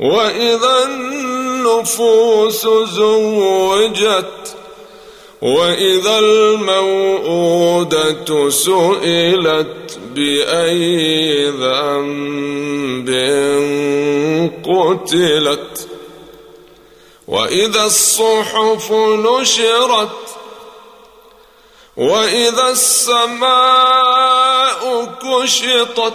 وإذا النفوس زوجت وإذا الموءودة سئلت بأي ذنب قتلت وإذا الصحف نشرت وإذا السماء كشطت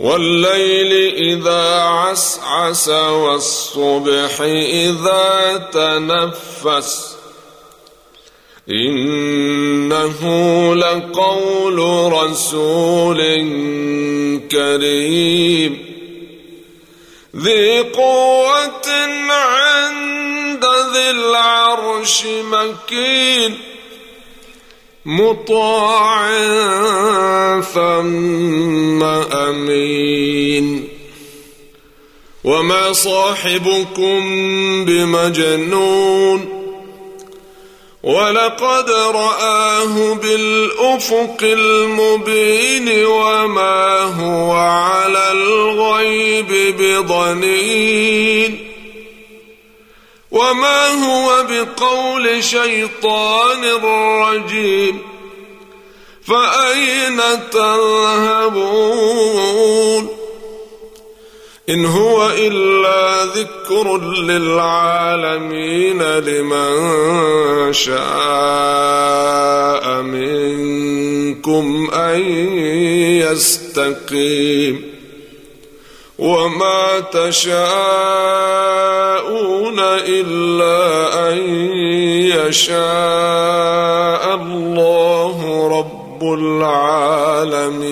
والليل إذا عسعس والصبح إذا تنفس إنه لقول رسول كريم. ذي قوة عند ذي العرش مكين. مطاع ثم أمين. وما صاحبكم بمجنون. ولقد رآه بالأفق المبين وما هو على الغيب بضنين. وما هو بقول شيطان رجيم فأين تذهبون إن هو إلا ذكر للعالمين لمن شاء منكم أن يستقيم وما تشاءون إلا أن يشاء الله رب العالمين.